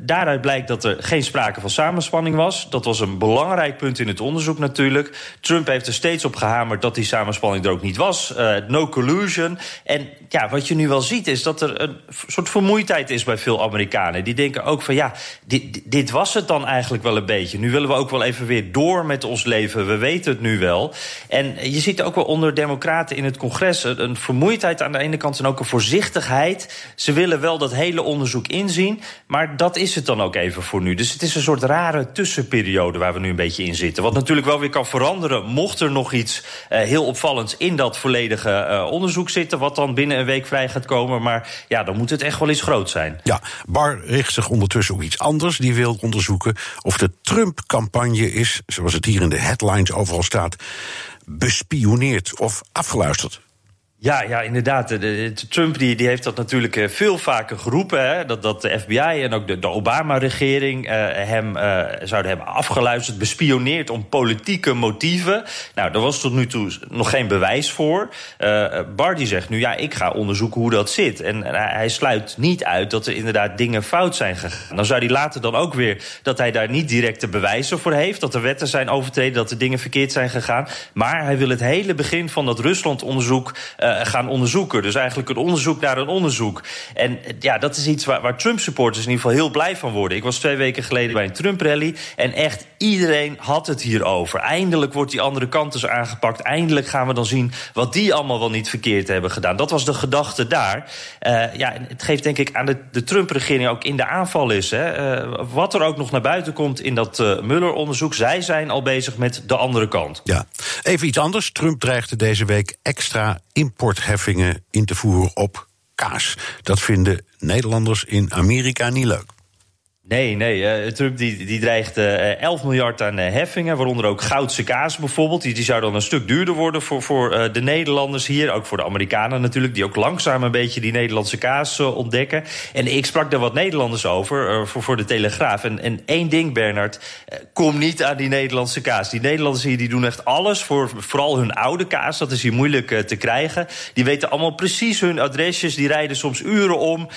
daaruit blijkt dat er geen sprake van samenspanning was. Dat was een belangrijk punt in het onderzoek natuurlijk. Trump heeft er steeds op gehamerd dat die samenspanning er ook niet was. Uh, no collusion. En ja, wat je nu wel ziet is dat er een soort vermoeidheid is bij veel Amerikanen. Die denken ook van ja, dit, dit was het dan eigenlijk wel een beetje. Nu willen we ook wel even weer door met ons leven. We weten het nu wel. En je ziet ook wel onder democraten in het congres een vermoeidheid aan de ene kant en ook een voorzichtigheid. Ze willen wel dat hele onderzoek inzien, maar dat is het dan ook even voor nu. Dus het is een soort rare tussenperiode waar we nu een beetje in zitten. Wat natuurlijk wel weer kan veranderen, mocht er nog iets uh, heel opvallends in dat volledige uh, onderzoek zitten, wat dan binnen een week vrij gaat komen. Maar ja, dan moet het echt wel eens groot zijn. Ja, Bar richt zich ondertussen op iets anders. Die wil onderzoeken of de Trump-campagne is, zoals het hier in de headlines overal staat, bespioneerd of afgeluisterd. Ja, ja, inderdaad. De, Trump die, die heeft dat natuurlijk veel vaker geroepen. Hè, dat, dat de FBI en ook de, Obama-regering uh, hem uh, zouden hebben afgeluisterd, bespioneerd om politieke motieven. Nou, daar was tot nu toe nog geen bewijs voor. Uh, die zegt nu, ja, ik ga onderzoeken hoe dat zit. En, en hij sluit niet uit dat er inderdaad dingen fout zijn gegaan. Dan zou hij later dan ook weer dat hij daar niet directe bewijzen voor heeft. Dat er wetten zijn overtreden, dat er dingen verkeerd zijn gegaan. Maar hij wil het hele begin van dat Rusland-onderzoek uh, gaan onderzoeken. Dus eigenlijk een onderzoek naar een onderzoek. En ja, dat is iets waar, Trump-supporters in ieder geval heel blij van worden. Ik was twee weken geleden bij een Trump-rally en echt iedereen had het hierover. Eindelijk wordt die andere kant dus aangepakt. Eindelijk gaan we dan zien wat die allemaal wel niet verkeerd hebben gedaan. Dat was de gedachte daar. Uh, ja, het geeft denk ik aan de, de Trump-regering ook in de aanval is. Hè. Wat er ook nog naar buiten komt in dat uh, Mueller-onderzoek. Zij zijn al bezig met de andere kant. Ja, even iets anders. Trump dreigde deze week extra importheffingen in te voeren op kaas. Dat vinden Nederlanders in Amerika niet leuk. Nee, nee. Uh, Trump die, die dreigt uh, 11 miljard aan uh, heffingen, waaronder ook goudse kaas bijvoorbeeld. Die, die zou dan een stuk duurder worden voor, voor de Nederlanders hier. Ook voor de Amerikanen natuurlijk, die ook langzaam een beetje die Nederlandse kaas ontdekken. En ik sprak daar wat Nederlanders over, voor, voor de Telegraaf. En, en één ding, Bernard, kom niet aan die Nederlandse kaas. Die Nederlanders hier die doen echt alles voor vooral hun oude kaas. Dat is hier moeilijk te krijgen. Die weten allemaal precies hun adresjes. Die rijden soms uren om.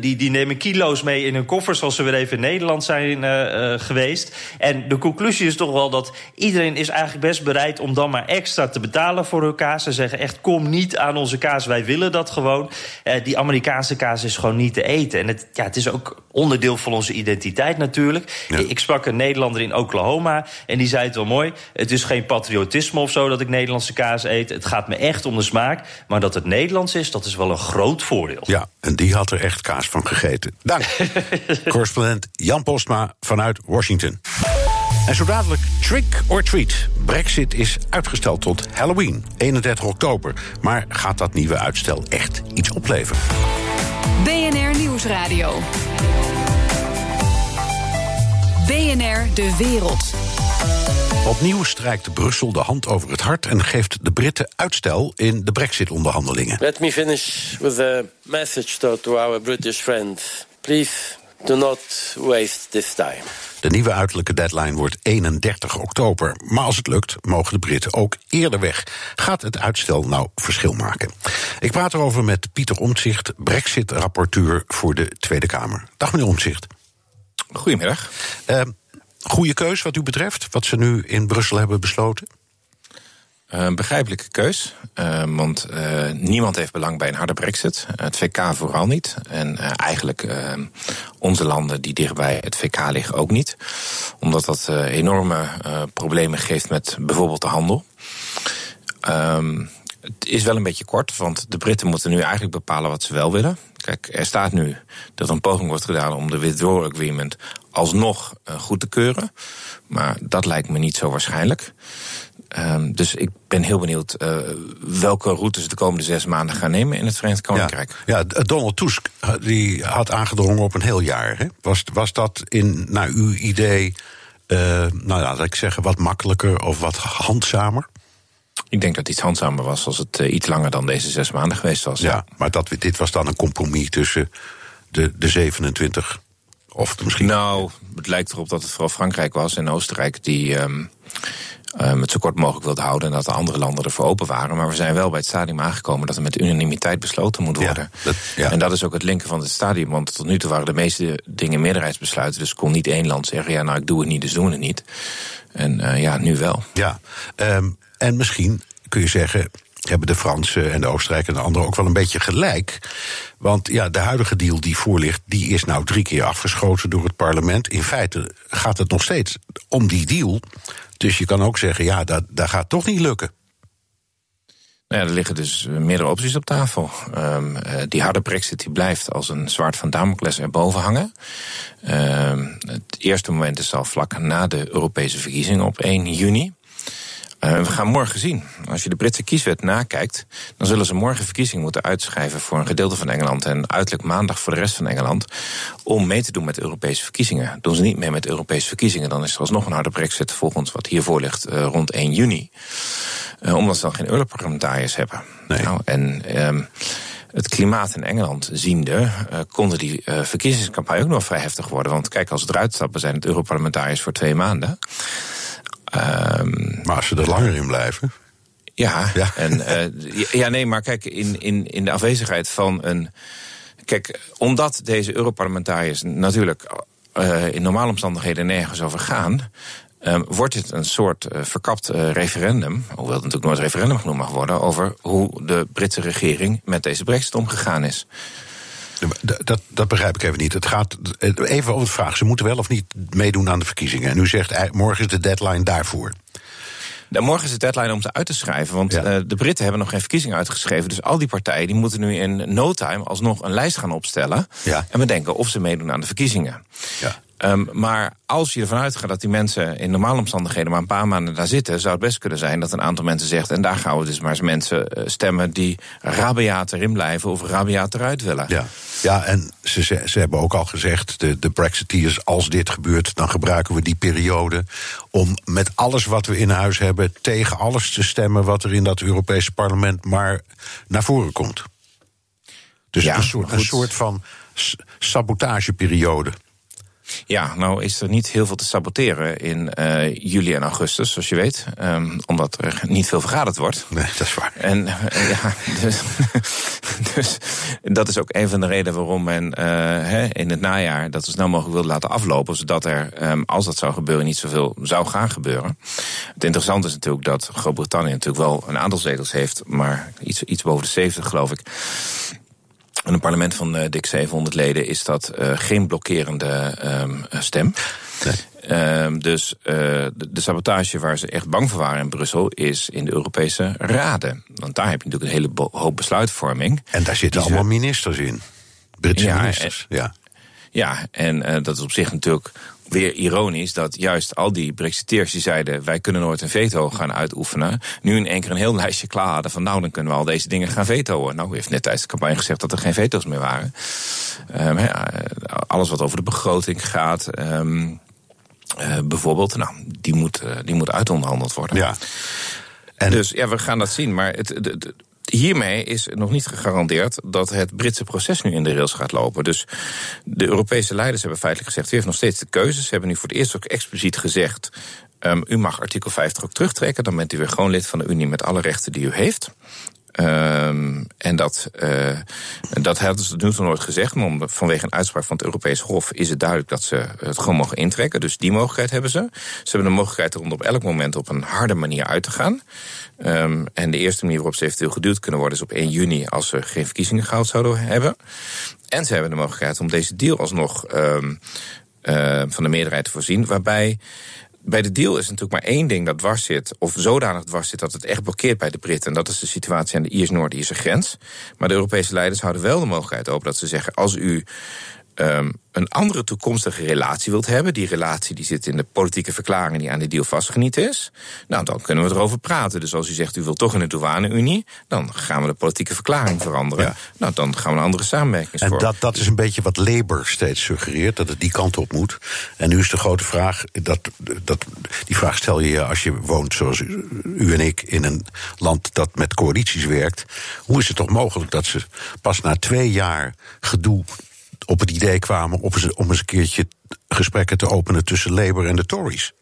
die, die nemen kilo's mee in hun koffers als ze weer even in Nederland zijn uh, geweest. En de conclusie is toch wel dat iedereen is eigenlijk best bereid om dan maar extra te betalen voor hun kaas. Ze zeggen echt, kom niet aan onze kaas, wij willen dat gewoon. Uh, die Amerikaanse kaas is gewoon niet te eten. En het, ja, het is ook onderdeel van onze identiteit natuurlijk. Ja. Ik sprak een Nederlander in Oklahoma en die zei het wel mooi. Het is geen patriotisme of zo dat ik Nederlandse kaas eet. Het gaat me echt om de smaak. Maar dat het Nederlands is, dat is wel een groot voordeel. Ja, en die had er echt kaas van gegeten. Dank. Correspondent Jan Postma vanuit Washington. En zo dadelijk trick or treat. Brexit is uitgesteld tot Halloween, 31 oktober. Maar gaat dat nieuwe uitstel echt iets opleveren? BNR Nieuwsradio. BNR De Wereld. Opnieuw strijkt Brussel de hand over het hart en geeft de Britten uitstel in de Brexit-onderhandelingen. Let me finish with a message to our British friends. Please Do not waste this time. De nieuwe uiterlijke deadline wordt 31 oktober. Maar als het lukt, mogen de Britten ook eerder weg. Gaat het uitstel nou verschil maken? Ik praat erover met Pieter Omtzigt, Brexit-rapporteur voor de Tweede Kamer. Dag meneer Omtzigt. Goedemiddag. Uh, goede keus wat u betreft, wat ze nu in Brussel hebben besloten? Een begrijpelijke keus, uh, want uh, niemand heeft belang bij een harde brexit. Het VK vooral niet. En eigenlijk onze landen die dichtbij het VK liggen ook niet. Omdat dat enorme problemen geeft met bijvoorbeeld de handel. Um, het is wel een beetje kort, want de Britten moeten nu eigenlijk bepalen wat ze wel willen. Kijk, er staat nu dat een poging wordt gedaan om de withdrawal agreement alsnog goed te keuren. Maar dat lijkt me niet zo waarschijnlijk. Um, dus ik ben heel benieuwd uh, welke routes de komende zes maanden gaan nemen in het Verenigd Koninkrijk. Ja, ja Donald Tusk die had aangedrongen op een heel jaar. Hè? Was, was dat in, naar uw idee, uh, nou ja, laat ik zeggen, wat makkelijker of wat handzamer? Ik denk dat het iets handzamer was als het uh, iets langer dan deze zes maanden geweest was. Ja, maar dat, dit was dan een compromis tussen de, de 27 of misschien. Nou, het lijkt erop dat het vooral Frankrijk was en Oostenrijk die. Um, um, het zo kort mogelijk wilde houden en dat de andere landen ervoor open waren. Maar we zijn wel bij het stadium aangekomen dat er met unanimiteit besloten moet worden. Ja, dat, ja. En dat is ook het linken van het stadium, want tot nu toe waren de meeste dingen meerderheidsbesluiten. Dus kon niet één land zeggen: ja, nou ik doe het niet, dus doen we het niet. En uh, ja, nu wel. Ja, um, en misschien kun je zeggen hebben de Fransen en de Oostenrijkers en de anderen ook wel een beetje gelijk. Want ja, de huidige deal die voor ligt, die is nou drie keer afgeschoten door het parlement. In feite gaat het nog steeds om die deal. Dus je kan ook zeggen, ja, dat, gaat toch niet lukken. Nou ja, er liggen dus meerdere opties op tafel. Um, uh, die harde brexit die blijft als een zwaard van Damocles erboven hangen. Um, het eerste moment is al vlak na de Europese verkiezingen op 1 juni. Uh, we gaan morgen zien. Als je de Britse kieswet nakijkt, dan zullen ze morgen verkiezingen moeten uitschrijven voor een gedeelte van Engeland en uiterlijk maandag voor de rest van Engeland om mee te doen met Europese verkiezingen. Doen ze niet mee met Europese verkiezingen, dan is er alsnog een harde brexit volgens wat hiervoor ligt uh, rond 1 juni. Uh, omdat ze dan geen Europarlementariërs hebben. Nee. Nou, en um, het klimaat in Engeland ziende, uh, konden die uh, verkiezingscampagne ook nog vrij heftig worden. Want kijk, als het eruit stappen, zijn het Europarlementariërs voor twee maanden. Um, maar als ze er langer in blijven. Ja, ja. En, uh, ja, nee, maar kijk, in, in, in de afwezigheid van een. Kijk, omdat deze Europarlementariërs natuurlijk uh, in normale omstandigheden nergens over gaan. Um, wordt dit een soort uh, verkapt uh, referendum, hoewel het natuurlijk nooit referendum genoemd mag worden, over hoe de Britse regering met deze brexit omgegaan is. Dat, dat, begrijp ik even niet. Het gaat even over de vraag: ze moeten wel of niet meedoen aan de verkiezingen. En u zegt morgen is de deadline daarvoor. Morgen is de deadline om ze uit te schrijven. Want ja. uh, de Britten hebben nog geen verkiezingen uitgeschreven. Dus al die partijen die moeten nu in no time alsnog een lijst gaan opstellen. Ja. En bedenken of ze meedoen aan de verkiezingen. Ja. Um, maar als je ervan uitgaat dat die mensen in normale omstandigheden maar een paar maanden daar zitten, zou het best kunnen zijn dat een aantal mensen zegt: en daar gaan we dus maar eens mensen uh, stemmen die rabiaat erin blijven of rabiaat eruit willen. Ja, ja en ze, ze hebben ook al gezegd: de, de Brexiteers, als dit gebeurt, dan gebruiken we die periode om met alles wat we in huis hebben tegen alles te stemmen wat er in dat Europese parlement maar naar voren komt. Dus ja, een, soort, een soort van sabotageperiode. Ja, nou is er niet heel veel te saboteren in uh, juli en augustus, zoals je weet. Um, omdat er niet veel vergaderd wordt. Nee, dat is waar. En uh, ja, dus, dus, dat is ook een van de redenen waarom men uh, hè, in het najaar dat zo snel mogelijk wil laten aflopen. Zodat er, um, als dat zou gebeuren, niet zoveel zou gaan gebeuren. Het interessante is natuurlijk dat Groot-Brittannië natuurlijk wel een aantal zetels heeft, maar iets, iets boven de 70 geloof ik. In een parlement van uh, dik 700 leden is dat uh, geen blokkerende um, stem. Nee. Um, dus uh, de, de, sabotage waar ze echt bang voor waren in Brussel is in de Europese raden. Want daar heb je natuurlijk een hele hoop besluitvorming. En daar zitten allemaal ministers in. Britse ja, ministers. En, ja. ja, en dat is op zich natuurlijk weer ironisch dat juist al die Brexiteers die zeiden: wij kunnen nooit een veto gaan uitoefenen. nu in één keer een heel lijstje klaar hadden van: nou, dan kunnen we al deze dingen gaan vetoen. Nou, u heeft net tijdens de campagne gezegd dat er geen veto's meer waren. Um, ja, alles wat over de begroting gaat. Um, uh, bijvoorbeeld, nou, die moet, uh, die moet uitonderhandeld worden. Ja. En dus ja, we gaan dat zien. Maar het, het, het hiermee is nog niet gegarandeerd dat het Britse proces nu in de rails gaat lopen. Dus de Europese leiders hebben feitelijk gezegd: u heeft nog steeds de keuzes. Ze hebben nu voor het eerst ook expliciet gezegd. Um, u mag artikel 50 ook terugtrekken. Dan bent u weer gewoon lid van de Unie met alle rechten die u heeft. Um, en dat, uh, dat hadden ze nu nog nooit gezegd. Maar vanwege een uitspraak van het Europees Hof is het duidelijk dat ze het gewoon mogen intrekken. Dus die mogelijkheid hebben ze. Ze hebben de mogelijkheid om op elk moment op een harde manier uit te gaan. Um, en de eerste manier waarop ze eventueel geduwd kunnen worden is op 1 juni als ze geen verkiezingen gehaald zouden hebben. En ze hebben de mogelijkheid om deze deal alsnog um, uh, van de meerderheid te voorzien. Waarbij bij de deal is natuurlijk maar één ding dat dwars zit, of zodanig dwars zit dat het echt blokkeert bij de Britten. En dat is de situatie aan de Iers-Noord-Ierse grens. Maar de Europese leiders houden wel de mogelijkheid open dat ze zeggen: als u um, een andere toekomstige relatie wilt hebben, die relatie die zit in de politieke verklaring die aan de deal vastgenieten is, nou dan kunnen we erover praten. Dus als u zegt u wilt toch in de douane-unie, dan gaan we de politieke verklaring veranderen. Ja. Nou, dan gaan we een andere samenwerking En dat, dat is een beetje wat Labour steeds suggereert, dat het die kant op moet. En nu is de grote vraag, dat, dat, die vraag stel je je als je woont zoals u, u en ik in een land dat met coalities werkt. Hoe is het toch mogelijk dat ze pas na twee jaar gedoe op het idee kwamen om eens, om eens een keertje gesprekken te openen tussen Labour en de Tories.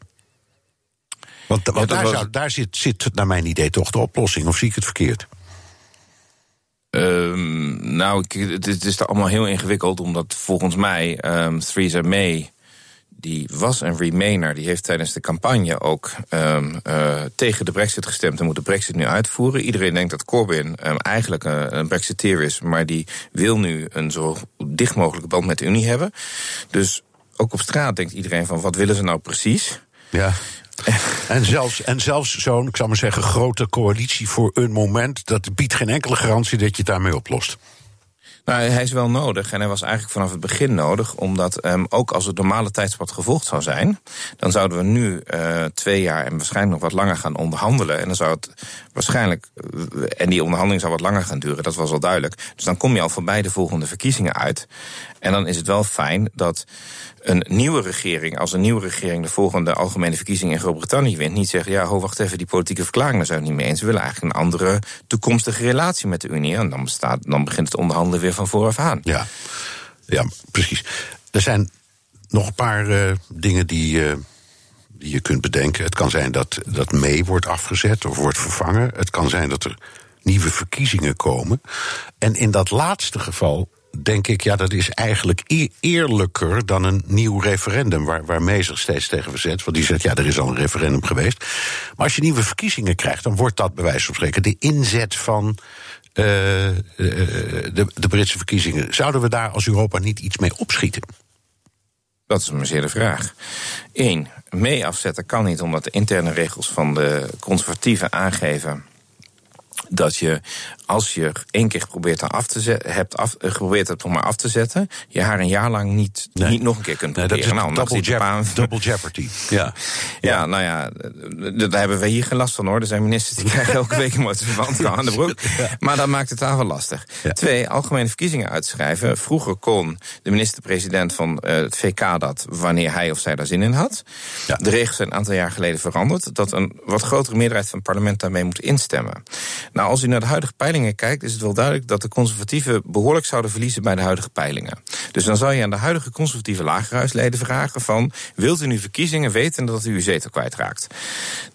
Want, want Ja, dat daar, was- zou, daar zit, zit naar mijn idee toch de oplossing, of zie ik het verkeerd? Ehm, nou, het, is allemaal heel ingewikkeld, omdat volgens mij ehm Theresa May, die was een Remainer, die heeft tijdens de campagne ook ehm, eh, tegen de Brexit gestemd en moet de Brexit nu uitvoeren. Iedereen denkt dat Corbyn ehm, eigenlijk een, een Brexiteer is, maar die wil nu een zo dicht mogelijke band met de Unie hebben. Dus ook op straat denkt iedereen van wat willen ze nou precies? Ja. En zelfs, en zelfs zo'n, ik zou maar zeggen, grote coalitie voor een moment, dat biedt geen enkele garantie dat je het daarmee oplost. Nou, hij is wel nodig en hij was eigenlijk vanaf het begin nodig, omdat um, ook als het normale tijdspad gevolgd zou zijn, dan zouden we nu uh, twee jaar en waarschijnlijk nog wat langer gaan onderhandelen. En dan zou het waarschijnlijk, uh, en die onderhandeling zou wat langer gaan duren, dat was al duidelijk. Dus dan kom je al voorbij de volgende verkiezingen uit. En dan is het wel fijn dat een nieuwe regering, als een nieuwe regering de volgende algemene verkiezingen in Groot-Brittannië wint, niet zegt: ja, ho, wacht even, die politieke verklaring, zijn we niet mee eens. We willen eigenlijk een andere toekomstige relatie met de Unie. En dan, bestaat, dan begint het onderhandelen weer van vooraf aan. Ja, ja precies. Er zijn nog een paar uh, dingen die, uh, die je kunt bedenken. Het kan zijn dat, dat May wordt afgezet of wordt vervangen. Het kan zijn dat er nieuwe verkiezingen komen. En in dat laatste geval denk ik, ja, dat is eigenlijk eerlijker dan een nieuw referendum. Waar, waar May zich steeds tegen verzet. Want die zegt, ja, er is al een referendum geweest. Maar als je nieuwe verkiezingen krijgt, dan wordt dat bij wijze van spreken de inzet van. eh, eh, de, de Britse verkiezingen. Zouden we daar als Europa niet iets mee opschieten? Dat is een zeer de vraag. Eén, mee afzetten kan niet, omdat de interne regels van de conservatieven aangeven dat je, als je één keer geprobeerd af te zetten, hebt af, eh, geprobeerd het om maar af te zetten, je haar een jaar lang niet, Nee. niet nog een keer kunt Nee, dat proberen. is Nou, double, double jeopardy. Ja. Ja, nou ja, daar hebben we hier geen last van hoor. Er zijn ministers die krijgen elke week een motorverband aan de broek. Maar dat maakt het wel lastig. Ja. Twee, algemene verkiezingen uitschrijven. Vroeger kon de minister-president van eh, het VK dat wanneer hij of zij daar zin in had. Ja. De regels zijn een aantal jaar geleden veranderd. Dat een wat grotere meerderheid van het parlement daarmee moet instemmen. Nou, als u naar de huidige kijkt, is het wel duidelijk dat de conservatieven behoorlijk zouden verliezen bij de huidige peilingen. Dus dan zou je aan de huidige conservatieve lagerhuisleden vragen van, wilt u nu verkiezingen weten dat u uw zetel kwijtraakt?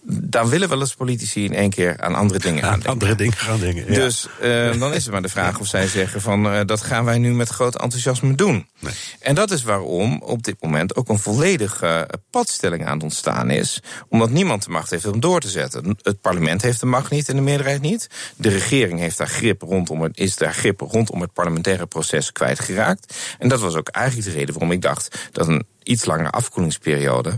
Dan willen wel eens politici in één keer aan andere dingen Aan denken. andere dingen gaan dingen. ja. Dus eh, dan is het maar de vraag of zij zeggen van eh, dat gaan wij nu met groot enthousiasme doen. Nee. En dat is waarom op dit moment ook een volledige padstelling aan het ontstaan is. Omdat niemand de macht heeft om door te zetten. Het parlement heeft de macht niet en de meerderheid niet. De regering heeft daar grip rondom het, is daar grip rondom het parlementaire proces kwijtgeraakt. En dat was ook eigenlijk de reden waarom ik dacht dat een iets langere afkoelingsperiode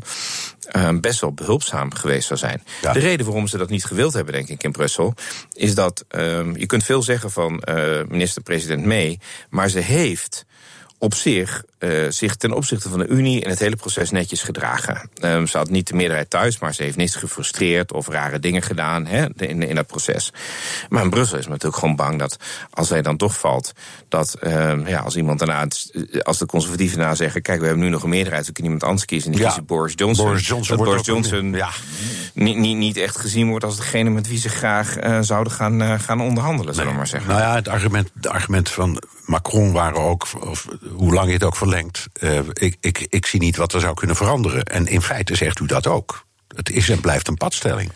eh, best wel behulpzaam geweest zou zijn. Ja. De reden waarom ze dat niet gewild hebben, denk ik, in Brussel, is dat ehm, je kunt veel zeggen van eh, minister-president May, maar ze heeft op zich eh, zich ten opzichte van de Unie in het hele proces netjes gedragen. Ehm, ze had niet de meerderheid thuis, maar ze heeft niets gefrustreerd of rare dingen gedaan hè, in, in dat proces. Maar in Brussel is men natuurlijk gewoon bang dat als zij dan toch valt, dat ehm, ja, als iemand daarna, als de conservatieven daarna zeggen: kijk, we hebben nu nog een meerderheid, we kunnen iemand anders kiezen, en die Ja. kiezen Boris Johnson. Boris Johnson dat wordt Boris Johnson ja. niet, niet, niet echt gezien wordt als degene met wie ze graag eh, zouden gaan, eh, gaan onderhandelen, zullen we maar zeggen. Nou ja, het argument, de argumenten van Macron waren ook, of hoe lang je het ook verlengt, eh, ik, ik, ik zie niet wat er zou kunnen veranderen. En in feite zegt u dat ook. Het is en blijft een padstelling.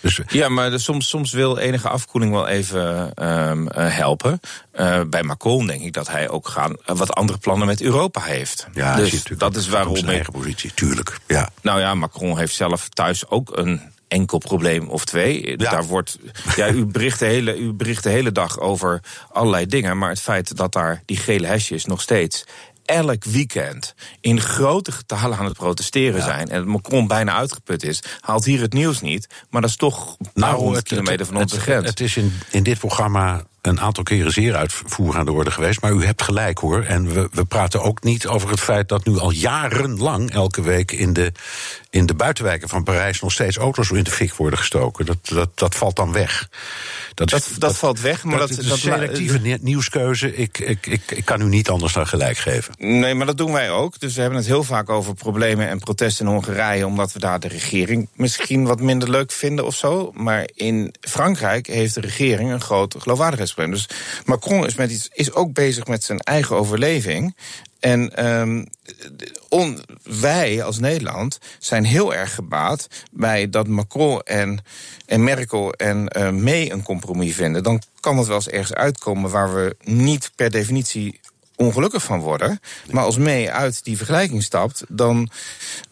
Dus Ja, maar de- soms, soms wil enige afkoeling wel even ehm, eh, helpen. Eh, bij Macron denk ik dat hij ook gaan, eh, wat andere plannen met Europa heeft. ja, dus dat is waarom zijn eigen positie, tuurlijk. Ja. Nou ja, Macron heeft zelf thuis ook een enkel probleem of twee. Ja. Daar wordt, ja, u, bericht de hele, u bericht de hele dag over allerlei dingen. Maar het feit dat daar die gele hesjes nog steeds elk weekend in grote getalen aan het protesteren zijn... en dat Macron bijna uitgeput is, haalt hier het nieuws niet. Maar dat is toch een paar honderd Nou, het- kilometer van onze grens. Het is in, in dit programma een aantal keren zeer uitvoerig aan de orde geweest. Maar u hebt gelijk hoor. En we, we praten ook niet over het feit dat nu al jarenlang elke week in de, in de buitenwijken van Parijs nog steeds auto's in de fik worden gestoken. Dat, dat, dat valt dan weg. Dat, dat, valt weg, maar dat, is dat, een selectieve nie- nieuwskeuze. Ik, ik, ik, ik kan u niet anders dan gelijk geven. Nee, maar dat doen wij ook. Dus we hebben het heel vaak over problemen en protesten in Hongarije, omdat we daar de regering misschien wat minder leuk vinden of zo. Maar in Frankrijk heeft de regering een groot Dus Macron is, met iets, is ook bezig met zijn eigen overleving. En ehm, wij als Nederland zijn heel erg gebaat bij dat Macron en, en Merkel en eh, May een compromis vinden. Dan kan het wel eens ergens uitkomen waar we niet per definitie ongelukkig van worden. Maar als May uit die vergelijking stapt, dan,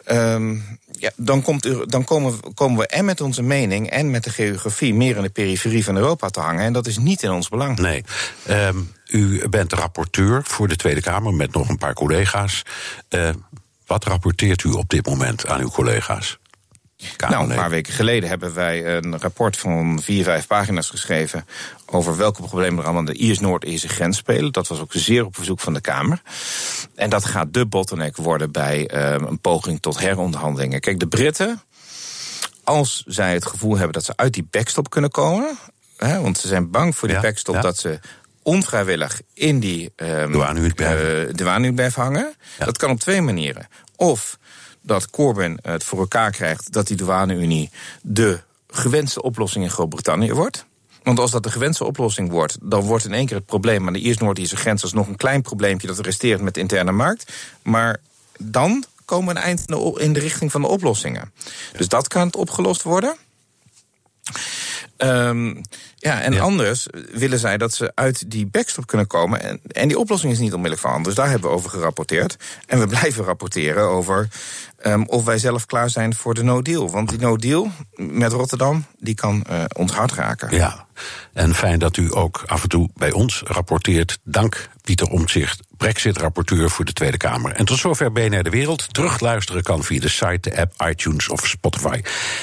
ehm, ja, dan, komt, dan komen, komen we en met onze mening en met de geografie meer in de periferie van Europa te hangen. En dat is niet in ons belang. Nee. Ehm, u bent rapporteur voor de Tweede Kamer met nog een paar collega's. Eh, wat rapporteert u op dit moment aan uw collega's? Nou, een paar weken geleden hebben wij een rapport van vier, vijf pagina's geschreven. over welke problemen er allemaal aan de Iers-Noord-Ierse grens spelen. Dat was ook zeer op verzoek van de Kamer. En dat gaat de bottleneck worden bij ehm, een poging tot heronderhandelingen. Kijk, de Britten, als zij het gevoel hebben dat ze uit die backstop kunnen komen. Hè, want ze zijn bang voor die Ja, backstop ja. dat ze onvrijwillig in die ehm, Douaneunie blijven. blijven hangen. Dat kan op twee manieren. Of dat Corbyn het voor elkaar krijgt dat die douaneunie de gewenste oplossing in Groot-Brittannië wordt. Want als dat de gewenste oplossing wordt, dan wordt in één keer het probleem aan de Iers-Noord-Ierse grens als nog een klein probleempje dat resteert met de interne markt. Maar dan komen we een eind in de, in de richting van de oplossingen. Dus dat kan het opgelost worden. Ehm, ja, en anders willen zij dat ze uit die backstop kunnen komen. En, en die oplossing is niet onmiddellijk van. Dus daar hebben we over gerapporteerd. En we blijven rapporteren over um, of wij zelf klaar zijn voor de no-deal. Want die no-deal met Rotterdam, die kan uh, ons hard raken. Ja, en fijn dat u ook af en toe bij ons rapporteert. Dank Pieter Omtzigt, Brexit-rapporteur voor de Tweede Kamer. En tot zover BNR De Wereld. Terugluisteren kan via de site, de app, iTunes of Spotify.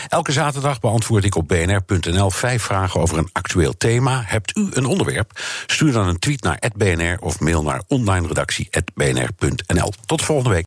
Elke zaterdag beantwoord ik op bnr.nl vijf vragen over een actueel thema. Hebt u een onderwerp? Stuur dan een tweet naar @bnr of mail naar onlineredactie@bnr.nl. Tot volgende week.